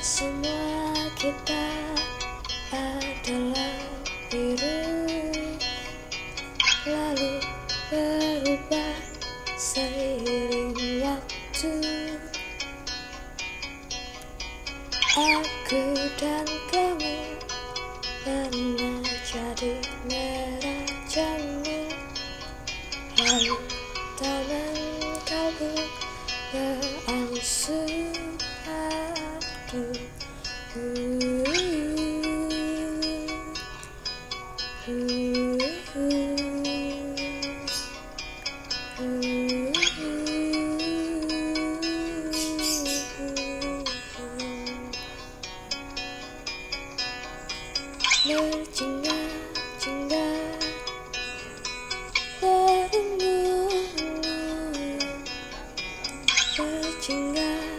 Semua kita adalah biru Lalu berubah seiring waktu. Aku dan kamu pernah jadi merah jambu Lalu taman kalbu berangsur 呜呜呜呜呜呜呜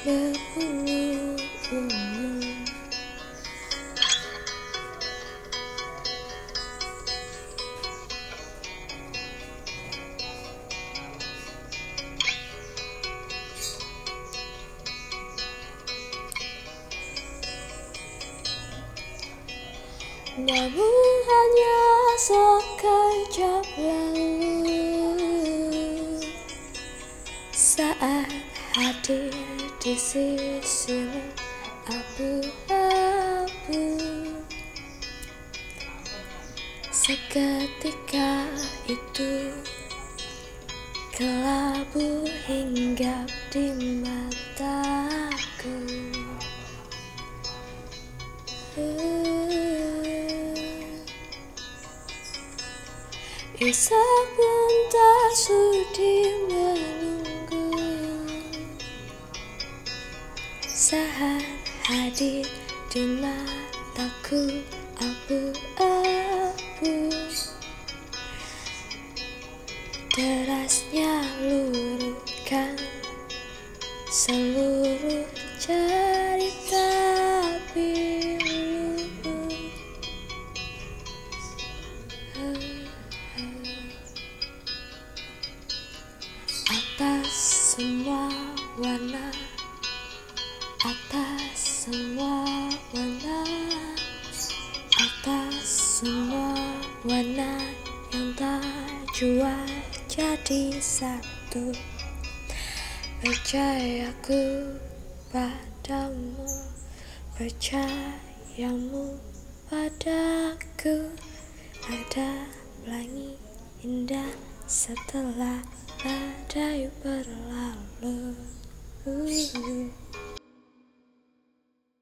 Namun hanya sekejap lalu. Saat hadir di sisimu abu-abu. Seketika itu Kelabu hinggap di mataku. Isak pun tak sudi menunggu Saat hadir di mataku abu-abu Derasnya luruhkan seluruh cerita pilu Atas semua warna Atas semua warna Atas semua warna yang tak jua jadi satu. Percayaku padamu Percayamu padaku. Ada pelangi indah setelah badai berlalu